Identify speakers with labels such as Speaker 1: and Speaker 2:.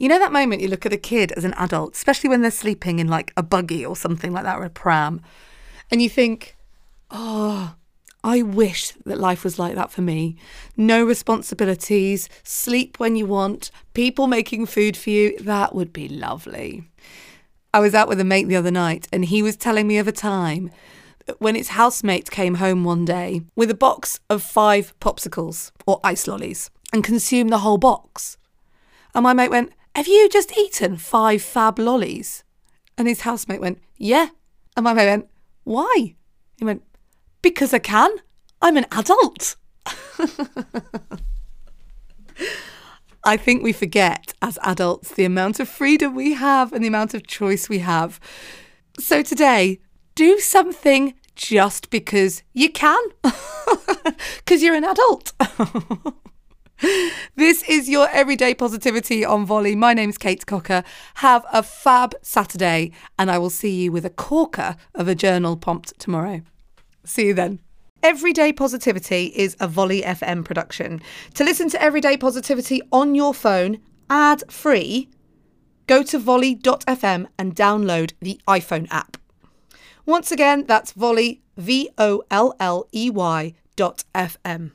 Speaker 1: You know that moment you look at a kid as an adult, especially when they're sleeping in like a buggy or something like that or a pram, and you think, oh, I wish that life was like that for me. No responsibilities, sleep when you want, people making food for you. That would be lovely. I was out with a mate the other night and he was telling me of a time when his housemate came home one day with a box of five popsicles or ice lollies and consumed the whole box. And my mate went, Have you just eaten five fab lollies? And his housemate went, Yeah. And my mate went, Why? He went, Because I can. I'm an adult. I think we forget as adults the amount of freedom we have and the amount of choice we have. So today, do something just because you can, because you're an adult. this is your everyday positivity on volley. My name's Kate Cocker. Have a fab Saturday, and I will see you with a corker of a journal prompt tomorrow. See you then. Everyday Positivity is a Volley FM production. To listen to Everyday Positivity on your phone, ad free, go to volley.fm and download the iPhone app. Once again, that's volley, V O L L E Y dot FM.